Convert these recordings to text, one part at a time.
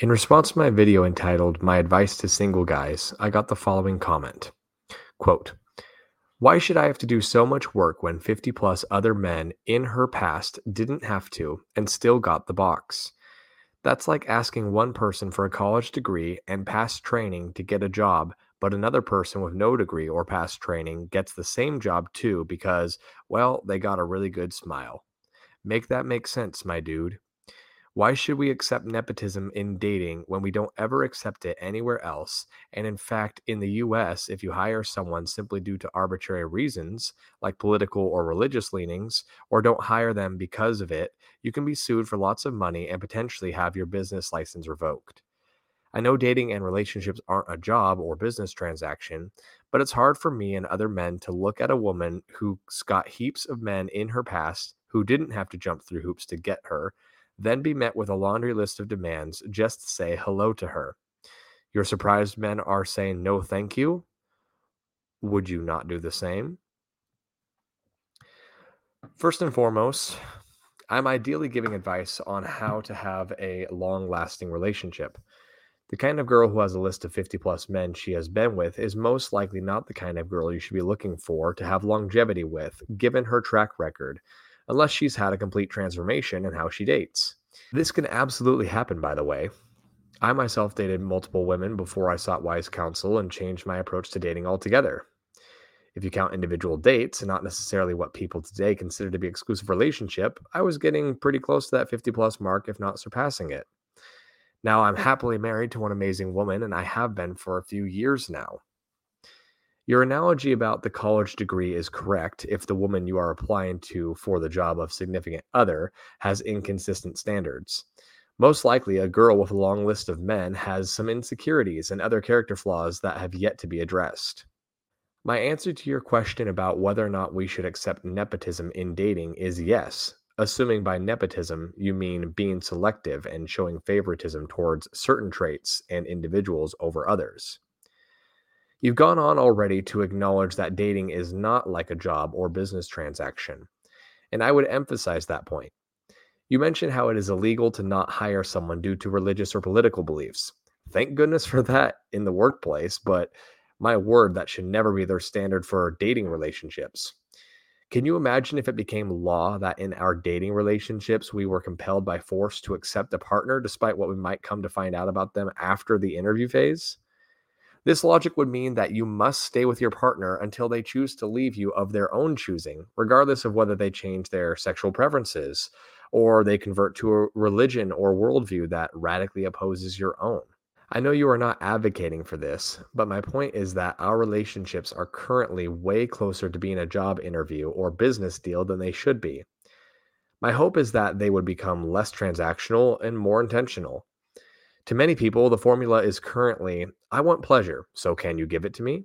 In response to my video entitled My Advice to Single Guys, I got the following comment Quote, Why should I have to do so much work when 50 plus other men in her past didn't have to and still got the box? That's like asking one person for a college degree and past training to get a job, but another person with no degree or past training gets the same job too because, well, they got a really good smile. Make that make sense, my dude. Why should we accept nepotism in dating when we don't ever accept it anywhere else? And in fact, in the US, if you hire someone simply due to arbitrary reasons, like political or religious leanings, or don't hire them because of it, you can be sued for lots of money and potentially have your business license revoked. I know dating and relationships aren't a job or business transaction, but it's hard for me and other men to look at a woman who's got heaps of men in her past who didn't have to jump through hoops to get her then be met with a laundry list of demands just to say hello to her. Your surprised men are saying no thank you. Would you not do the same? First and foremost, I'm ideally giving advice on how to have a long lasting relationship. The kind of girl who has a list of 50 plus men she has been with is most likely not the kind of girl you should be looking for to have longevity with, given her track record unless she's had a complete transformation in how she dates. This can absolutely happen, by the way. I myself dated multiple women before I sought wise counsel and changed my approach to dating altogether. If you count individual dates and not necessarily what people today consider to be exclusive relationship, I was getting pretty close to that 50 plus mark, if not surpassing it. Now I'm happily married to one amazing woman, and I have been for a few years now. Your analogy about the college degree is correct if the woman you are applying to for the job of significant other has inconsistent standards. Most likely, a girl with a long list of men has some insecurities and other character flaws that have yet to be addressed. My answer to your question about whether or not we should accept nepotism in dating is yes, assuming by nepotism you mean being selective and showing favoritism towards certain traits and individuals over others. You've gone on already to acknowledge that dating is not like a job or business transaction. And I would emphasize that point. You mentioned how it is illegal to not hire someone due to religious or political beliefs. Thank goodness for that in the workplace, but my word, that should never be their standard for dating relationships. Can you imagine if it became law that in our dating relationships we were compelled by force to accept a partner despite what we might come to find out about them after the interview phase? This logic would mean that you must stay with your partner until they choose to leave you of their own choosing, regardless of whether they change their sexual preferences or they convert to a religion or worldview that radically opposes your own. I know you are not advocating for this, but my point is that our relationships are currently way closer to being a job interview or business deal than they should be. My hope is that they would become less transactional and more intentional. To many people, the formula is currently I want pleasure, so can you give it to me?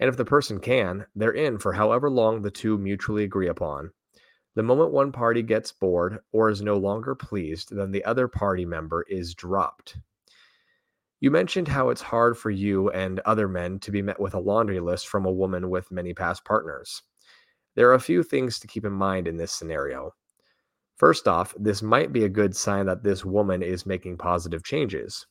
And if the person can, they're in for however long the two mutually agree upon. The moment one party gets bored or is no longer pleased, then the other party member is dropped. You mentioned how it's hard for you and other men to be met with a laundry list from a woman with many past partners. There are a few things to keep in mind in this scenario. First off, this might be a good sign that this woman is making positive changes.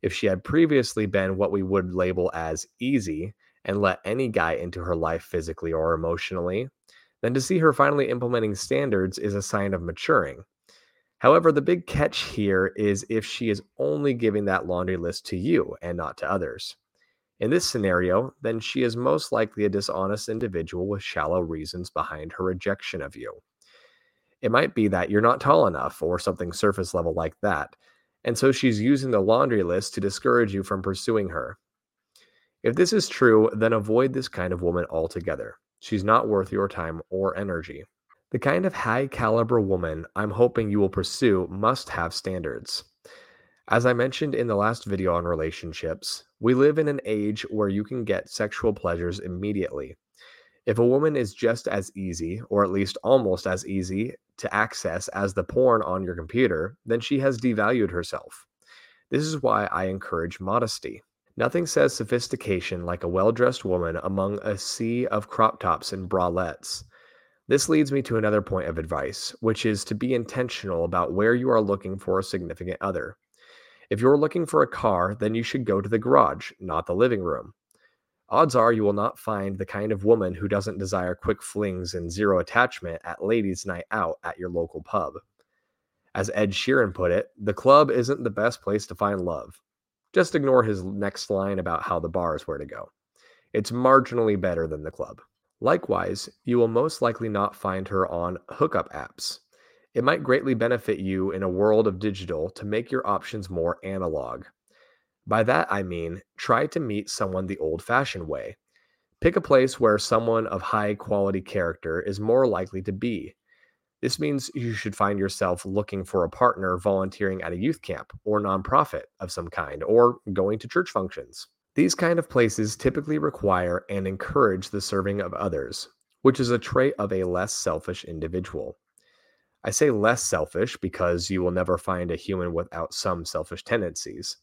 If she had previously been what we would label as easy and let any guy into her life physically or emotionally, then to see her finally implementing standards is a sign of maturing. However, the big catch here is if she is only giving that laundry list to you and not to others. In this scenario, then she is most likely a dishonest individual with shallow reasons behind her rejection of you. It might be that you're not tall enough or something surface level like that. And so she's using the laundry list to discourage you from pursuing her. If this is true, then avoid this kind of woman altogether. She's not worth your time or energy. The kind of high caliber woman I'm hoping you will pursue must have standards. As I mentioned in the last video on relationships, we live in an age where you can get sexual pleasures immediately. If a woman is just as easy, or at least almost as easy to access as the porn on your computer, then she has devalued herself. This is why I encourage modesty. Nothing says sophistication like a well dressed woman among a sea of crop tops and bralettes. This leads me to another point of advice, which is to be intentional about where you are looking for a significant other. If you're looking for a car, then you should go to the garage, not the living room. Odds are you will not find the kind of woman who doesn't desire quick flings and zero attachment at ladies' night out at your local pub. As Ed Sheeran put it, the club isn't the best place to find love. Just ignore his next line about how the bar is where to go. It's marginally better than the club. Likewise, you will most likely not find her on hookup apps. It might greatly benefit you in a world of digital to make your options more analog. By that I mean, try to meet someone the old fashioned way. Pick a place where someone of high quality character is more likely to be. This means you should find yourself looking for a partner volunteering at a youth camp or nonprofit of some kind, or going to church functions. These kind of places typically require and encourage the serving of others, which is a trait of a less selfish individual. I say less selfish because you will never find a human without some selfish tendencies.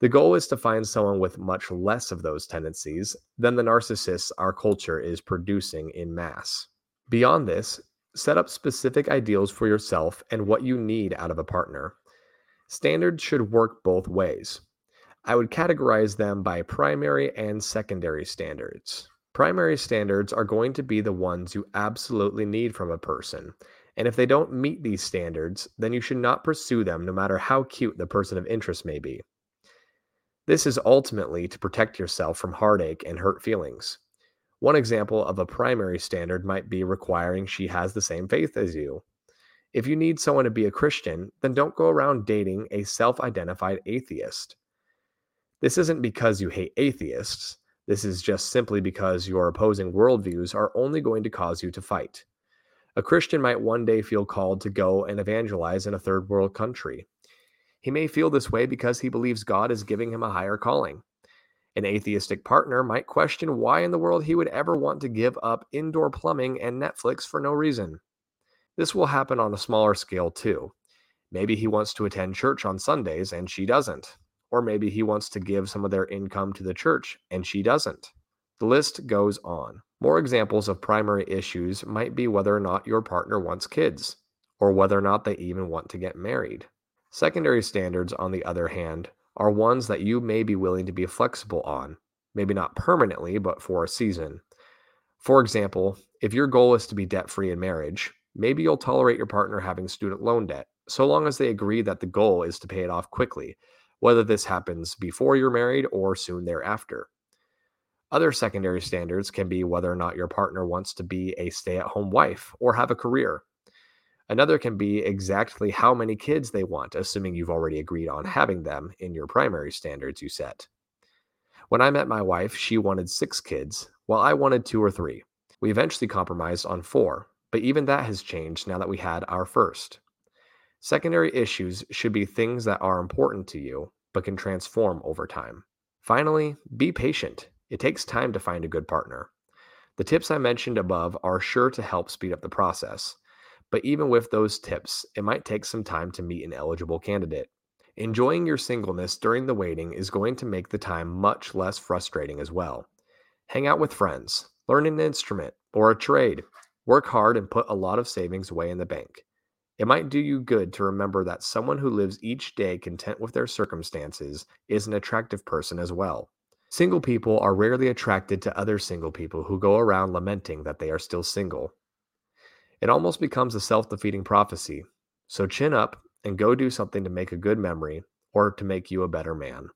The goal is to find someone with much less of those tendencies than the narcissists our culture is producing in mass. Beyond this, set up specific ideals for yourself and what you need out of a partner. Standards should work both ways. I would categorize them by primary and secondary standards. Primary standards are going to be the ones you absolutely need from a person, and if they don't meet these standards, then you should not pursue them no matter how cute the person of interest may be. This is ultimately to protect yourself from heartache and hurt feelings. One example of a primary standard might be requiring she has the same faith as you. If you need someone to be a Christian, then don't go around dating a self identified atheist. This isn't because you hate atheists, this is just simply because your opposing worldviews are only going to cause you to fight. A Christian might one day feel called to go and evangelize in a third world country. He may feel this way because he believes God is giving him a higher calling. An atheistic partner might question why in the world he would ever want to give up indoor plumbing and Netflix for no reason. This will happen on a smaller scale too. Maybe he wants to attend church on Sundays and she doesn't. Or maybe he wants to give some of their income to the church and she doesn't. The list goes on. More examples of primary issues might be whether or not your partner wants kids, or whether or not they even want to get married. Secondary standards, on the other hand, are ones that you may be willing to be flexible on, maybe not permanently, but for a season. For example, if your goal is to be debt free in marriage, maybe you'll tolerate your partner having student loan debt, so long as they agree that the goal is to pay it off quickly, whether this happens before you're married or soon thereafter. Other secondary standards can be whether or not your partner wants to be a stay at home wife or have a career. Another can be exactly how many kids they want, assuming you've already agreed on having them in your primary standards you set. When I met my wife, she wanted six kids, while I wanted two or three. We eventually compromised on four, but even that has changed now that we had our first. Secondary issues should be things that are important to you, but can transform over time. Finally, be patient it takes time to find a good partner. The tips I mentioned above are sure to help speed up the process, but even with those tips, it might take some time to meet an eligible candidate. Enjoying your singleness during the waiting is going to make the time much less frustrating as well. Hang out with friends, learn an instrument or a trade, work hard, and put a lot of savings away in the bank. It might do you good to remember that someone who lives each day content with their circumstances is an attractive person as well. Single people are rarely attracted to other single people who go around lamenting that they are still single. It almost becomes a self defeating prophecy. So chin up and go do something to make a good memory or to make you a better man.